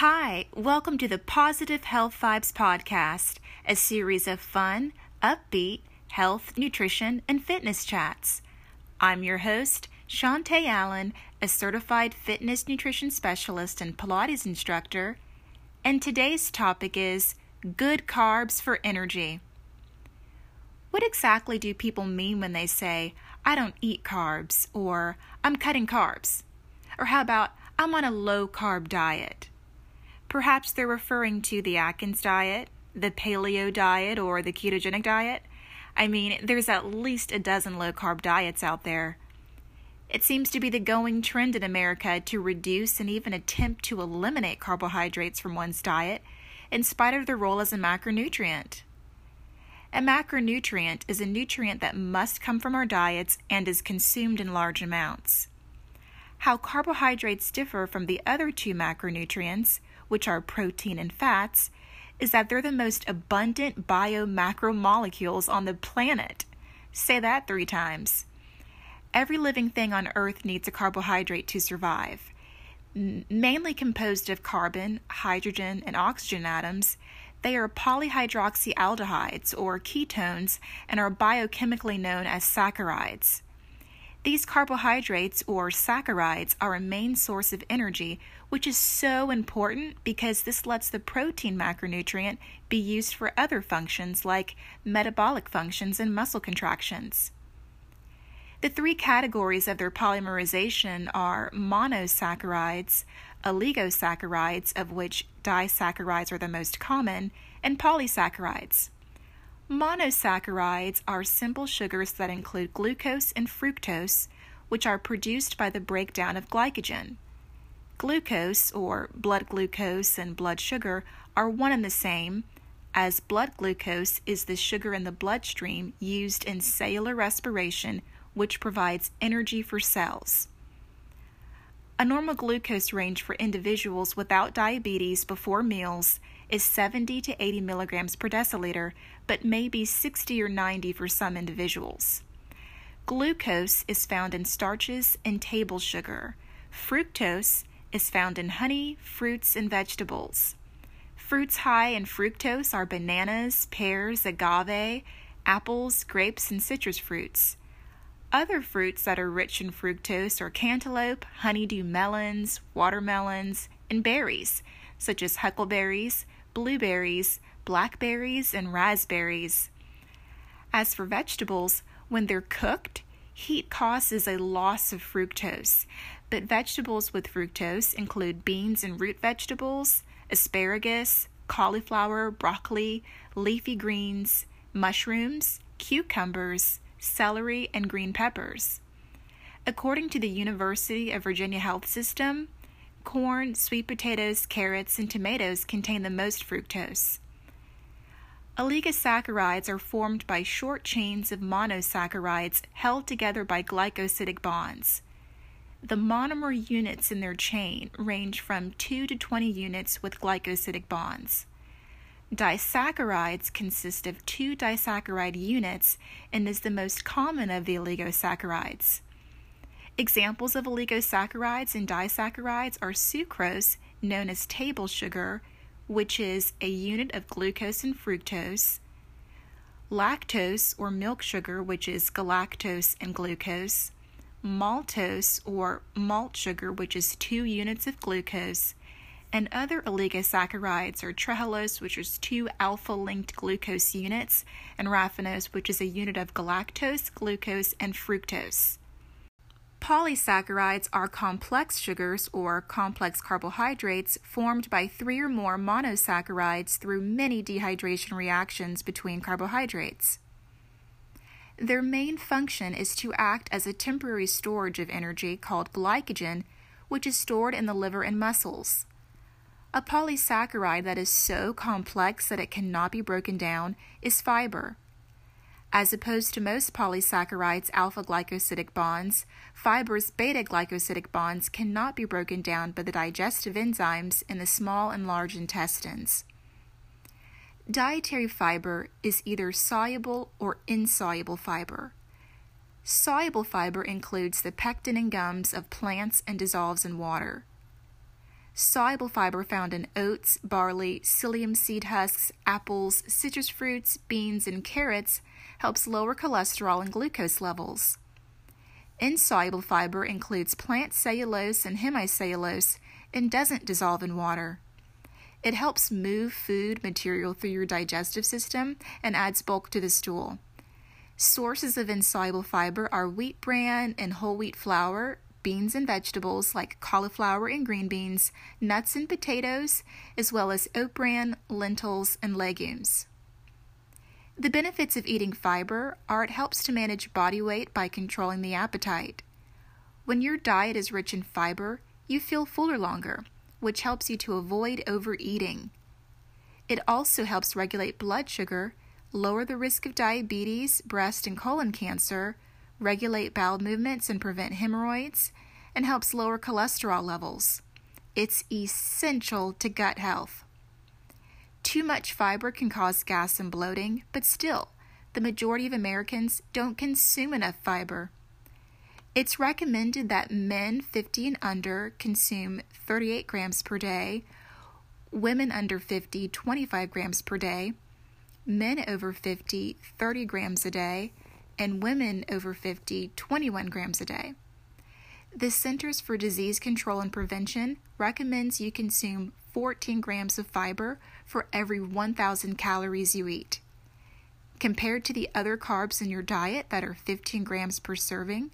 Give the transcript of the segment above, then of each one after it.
Hi, welcome to the Positive Health Vibes Podcast, a series of fun, upbeat, health, nutrition, and fitness chats. I'm your host, Chantay Allen, a certified fitness nutrition specialist and Pilates instructor, and today's topic is good carbs for energy. What exactly do people mean when they say, I don't eat carbs, or I'm cutting carbs? Or how about, I'm on a low carb diet? Perhaps they're referring to the Atkins diet, the paleo diet, or the ketogenic diet. I mean, there's at least a dozen low carb diets out there. It seems to be the going trend in America to reduce and even attempt to eliminate carbohydrates from one's diet, in spite of their role as a macronutrient. A macronutrient is a nutrient that must come from our diets and is consumed in large amounts. How carbohydrates differ from the other two macronutrients which are protein and fats, is that they're the most abundant biomacromolecules on the planet. Say that three times. Every living thing on Earth needs a carbohydrate to survive. mainly composed of carbon, hydrogen, and oxygen atoms, they are polyhydroxyaldehydes or ketones and are biochemically known as saccharides. These carbohydrates or saccharides are a main source of energy, which is so important because this lets the protein macronutrient be used for other functions like metabolic functions and muscle contractions. The three categories of their polymerization are monosaccharides, oligosaccharides, of which disaccharides are the most common, and polysaccharides. Monosaccharides are simple sugars that include glucose and fructose, which are produced by the breakdown of glycogen. Glucose, or blood glucose, and blood sugar are one and the same, as blood glucose is the sugar in the bloodstream used in cellular respiration, which provides energy for cells. A normal glucose range for individuals without diabetes before meals is 70 to 80 milligrams per deciliter, but may be 60 or 90 for some individuals. Glucose is found in starches and table sugar. Fructose is found in honey, fruits, and vegetables. Fruits high in fructose are bananas, pears, agave, apples, grapes, and citrus fruits. Other fruits that are rich in fructose are cantaloupe, honeydew melons, watermelons, and berries, such as huckleberries, blueberries, blackberries, and raspberries. As for vegetables, when they're cooked, heat causes a loss of fructose, but vegetables with fructose include beans and root vegetables, asparagus, cauliflower, broccoli, leafy greens, mushrooms, cucumbers, celery, and green peppers. According to the University of Virginia Health System, corn, sweet potatoes, carrots, and tomatoes contain the most fructose. Oligosaccharides are formed by short chains of monosaccharides held together by glycosidic bonds. The monomer units in their chain range from 2 to 20 units with glycosidic bonds. Disaccharides consist of two disaccharide units and is the most common of the oligosaccharides. Examples of oligosaccharides and disaccharides are sucrose, known as table sugar, which is a unit of glucose and fructose, lactose or milk sugar, which is galactose and glucose, maltose or malt sugar, which is two units of glucose, and other oligosaccharides are trehalose, which is two alpha linked glucose units, and raffinose, which is a unit of galactose, glucose, and fructose. Polysaccharides are complex sugars or complex carbohydrates formed by three or more monosaccharides through many dehydration reactions between carbohydrates. Their main function is to act as a temporary storage of energy called glycogen, which is stored in the liver and muscles. A polysaccharide that is so complex that it cannot be broken down is fiber. As opposed to most polysaccharides' alpha glycosidic bonds, fiber's beta glycosidic bonds cannot be broken down by the digestive enzymes in the small and large intestines. Dietary fiber is either soluble or insoluble fiber. Soluble fiber includes the pectin and gums of plants and dissolves in water. Soluble fiber found in oats, barley, psyllium seed husks, apples, citrus fruits, beans, and carrots helps lower cholesterol and glucose levels. Insoluble fiber includes plant cellulose and hemicellulose and doesn't dissolve in water. It helps move food material through your digestive system and adds bulk to the stool. Sources of insoluble fiber are wheat bran and whole wheat flour, beans and vegetables like cauliflower and green beans, nuts and potatoes, as well as oat bran, lentils, and legumes. The benefits of eating fiber are it helps to manage body weight by controlling the appetite. When your diet is rich in fiber, you feel fuller longer, which helps you to avoid overeating. It also helps regulate blood sugar, lower the risk of diabetes, breast and colon cancer, regulate bowel movements and prevent hemorrhoids, and helps lower cholesterol levels. It's essential to gut health. Too much fiber can cause gas and bloating, but still, the majority of Americans don't consume enough fiber. It's recommended that men 50 and under consume 38 grams per day, women under 50, 25 grams per day, men over 50, 30 grams a day, and women over 50, 21 grams a day. The Centers for Disease Control and Prevention recommends you consume 14 grams of fiber for every 1,000 calories you eat. Compared to the other carbs in your diet that are 15 grams per serving,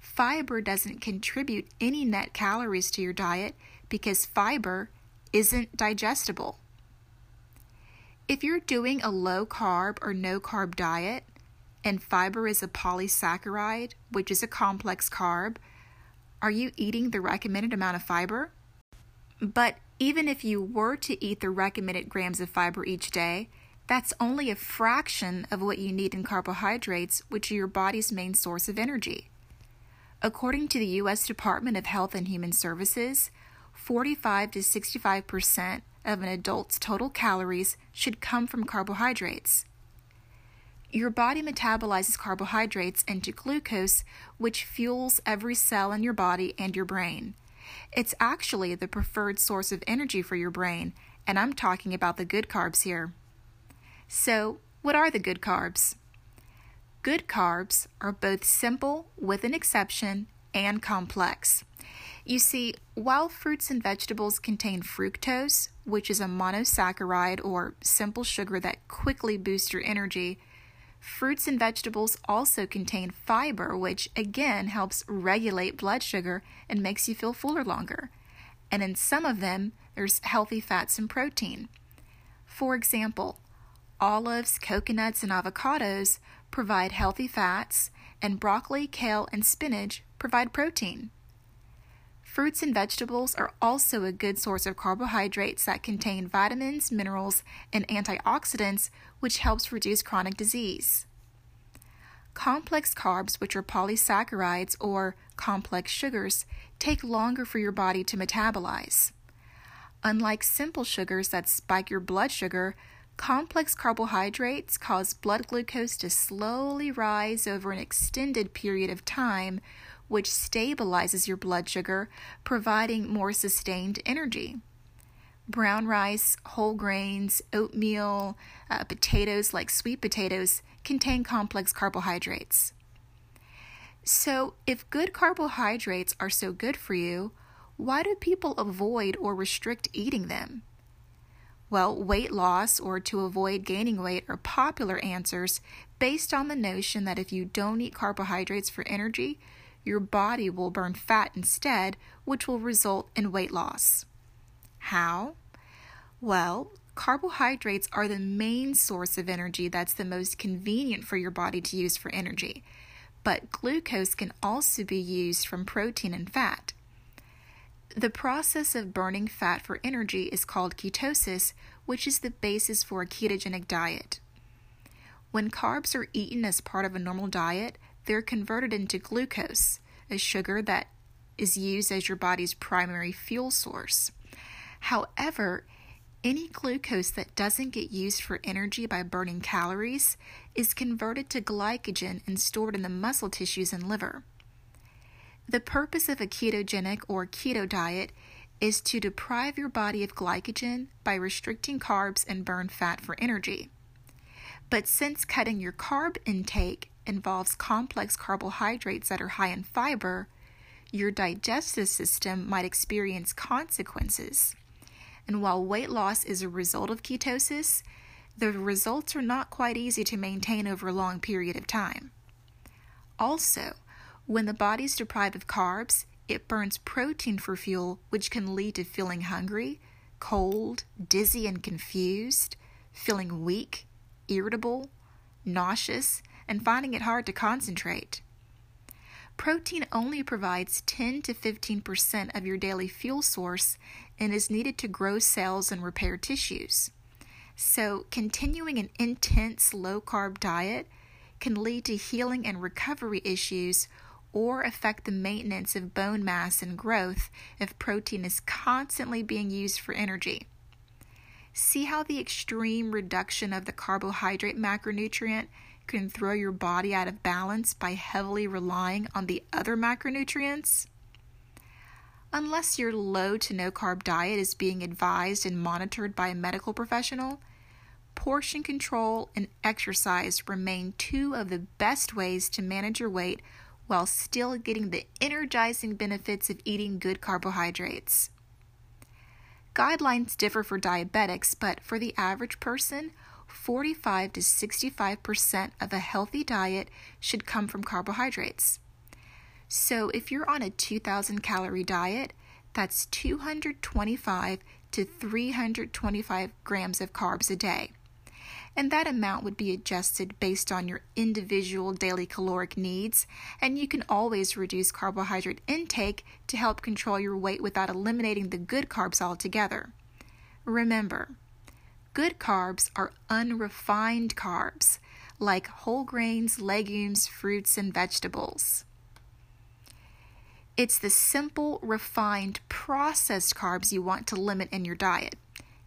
fiber doesn't contribute any net calories to your diet because fiber isn't digestible. If you're doing a low carb or no carb diet, and fiber is a polysaccharide, which is a complex carb, are you eating the recommended amount of fiber? But even if you were to eat the recommended grams of fiber each day, that's only a fraction of what you need in carbohydrates, which are your body's main source of energy. According to the U.S. Department of Health and Human Services, 45 to 65 percent of an adult's total calories should come from carbohydrates. Your body metabolizes carbohydrates into glucose, which fuels every cell in your body and your brain. It's actually the preferred source of energy for your brain, and I'm talking about the good carbs here. So, what are the good carbs? Good carbs are both simple, with an exception, and complex. You see, while fruits and vegetables contain fructose, which is a monosaccharide or simple sugar that quickly boosts your energy, Fruits and vegetables also contain fiber, which again helps regulate blood sugar and makes you feel fuller longer. And in some of them, there's healthy fats and protein. For example, olives, coconuts, and avocados provide healthy fats, and broccoli, kale, and spinach provide protein. Fruits and vegetables are also a good source of carbohydrates that contain vitamins, minerals, and antioxidants, which helps reduce chronic disease. Complex carbs, which are polysaccharides or complex sugars, take longer for your body to metabolize. Unlike simple sugars that spike your blood sugar, complex carbohydrates cause blood glucose to slowly rise over an extended period of time, which stabilizes your blood sugar, providing more sustained energy. Brown rice, whole grains, oatmeal, uh, potatoes like sweet potatoes contain complex carbohydrates. So, if good carbohydrates are so good for you, why do people avoid or restrict eating them? Well, weight loss or to avoid gaining weight are popular answers based on the notion that if you don't eat carbohydrates for energy, your body will burn fat instead, which will result in weight loss. How? Well, carbohydrates are the main source of energy that's the most convenient for your body to use for energy, but glucose can also be used from protein and fat. The process of burning fat for energy is called ketosis, which is the basis for a ketogenic diet. When carbs are eaten as part of a normal diet, they're converted into glucose, a sugar that is used as your body's primary fuel source. However, any glucose that doesn't get used for energy by burning calories is converted to glycogen and stored in the muscle tissues and liver. The purpose of a ketogenic or keto diet is to deprive your body of glycogen by restricting carbs and burn fat for energy. But since cutting your carb intake involves complex carbohydrates that are high in fiber, your digestive system might experience consequences. And while weight loss is a result of ketosis, the results are not quite easy to maintain over a long period of time. Also, when the body is deprived of carbs, it burns protein for fuel, which can lead to feeling hungry, cold, dizzy, and confused, feeling weak, irritable, nauseous, and finding it hard to concentrate. Protein only provides 10 to 15% of your daily fuel source and is needed to grow cells and repair tissues. So, continuing an intense low carb diet can lead to healing and recovery issues or affect the maintenance of bone mass and growth if protein is constantly being used for energy. See how the extreme reduction of the carbohydrate macronutrient can throw your body out of balance by heavily relying on the other macronutrients? Unless your low to no carb diet is being advised and monitored by a medical professional, portion control and exercise remain two of the best ways to manage your weight while still getting the energizing benefits of eating good carbohydrates. Guidelines differ for diabetics, but for the average person, 45 to 65% of a healthy diet should come from carbohydrates. So if you're on a 2000 calorie diet, that's 225 to 325 grams of carbs a day and that amount would be adjusted based on your individual daily caloric needs, and you can always reduce carbohydrate intake to help control your weight without eliminating the good carbs altogether. Remember, good carbs are unrefined carbs, like whole grains, legumes, fruits, and vegetables. It's the simple, refined, processed carbs you want to limit in your diet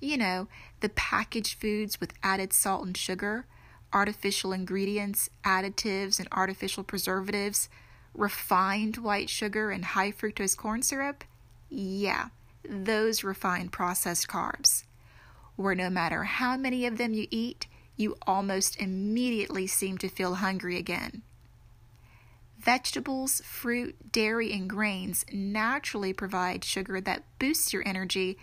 you know, the packaged foods with added salt and sugar, artificial ingredients, additives, and artificial preservatives, refined white sugar, and high fructose corn syrup? Yeah, those refined processed carbs. Where no matter how many of them you eat, you almost immediately seem to feel hungry again. Vegetables, fruit, dairy, and grains naturally provide sugar that boosts your energy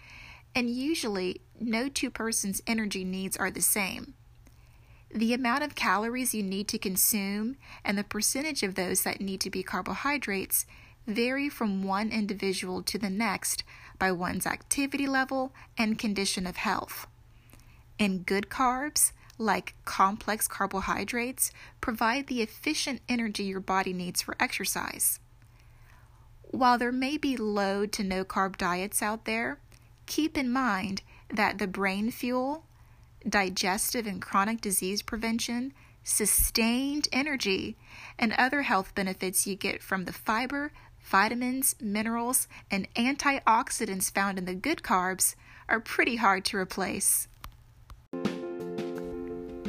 and usually no two persons' energy needs are the same. The amount of calories you need to consume and the percentage of those that need to be carbohydrates vary from one individual to the next by one's activity level and condition of health. And good carbs, like complex carbohydrates, provide the efficient energy your body needs for exercise. While there may be low to no carb diets out there, keep in mind that the brain fuel, digestive and chronic disease prevention, sustained energy, and other health benefits you get from the fiber, vitamins, minerals, and antioxidants found in the good carbs are pretty hard to replace.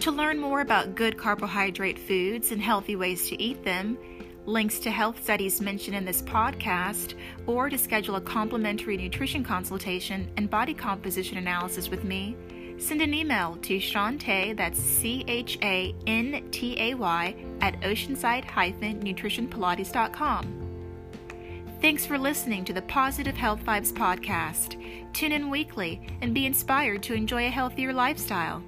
To learn more about good carbohydrate foods and healthy ways to eat them, links to health studies mentioned in this podcast, or to schedule a complimentary nutrition consultation and body composition analysis with me, send an email to Chantay, that's C H A N T A Y, at oceanside-nutritionpilates.com. Thanks for listening to the Positive Health Vibes podcast. Tune in weekly and be inspired to enjoy a healthier lifestyle.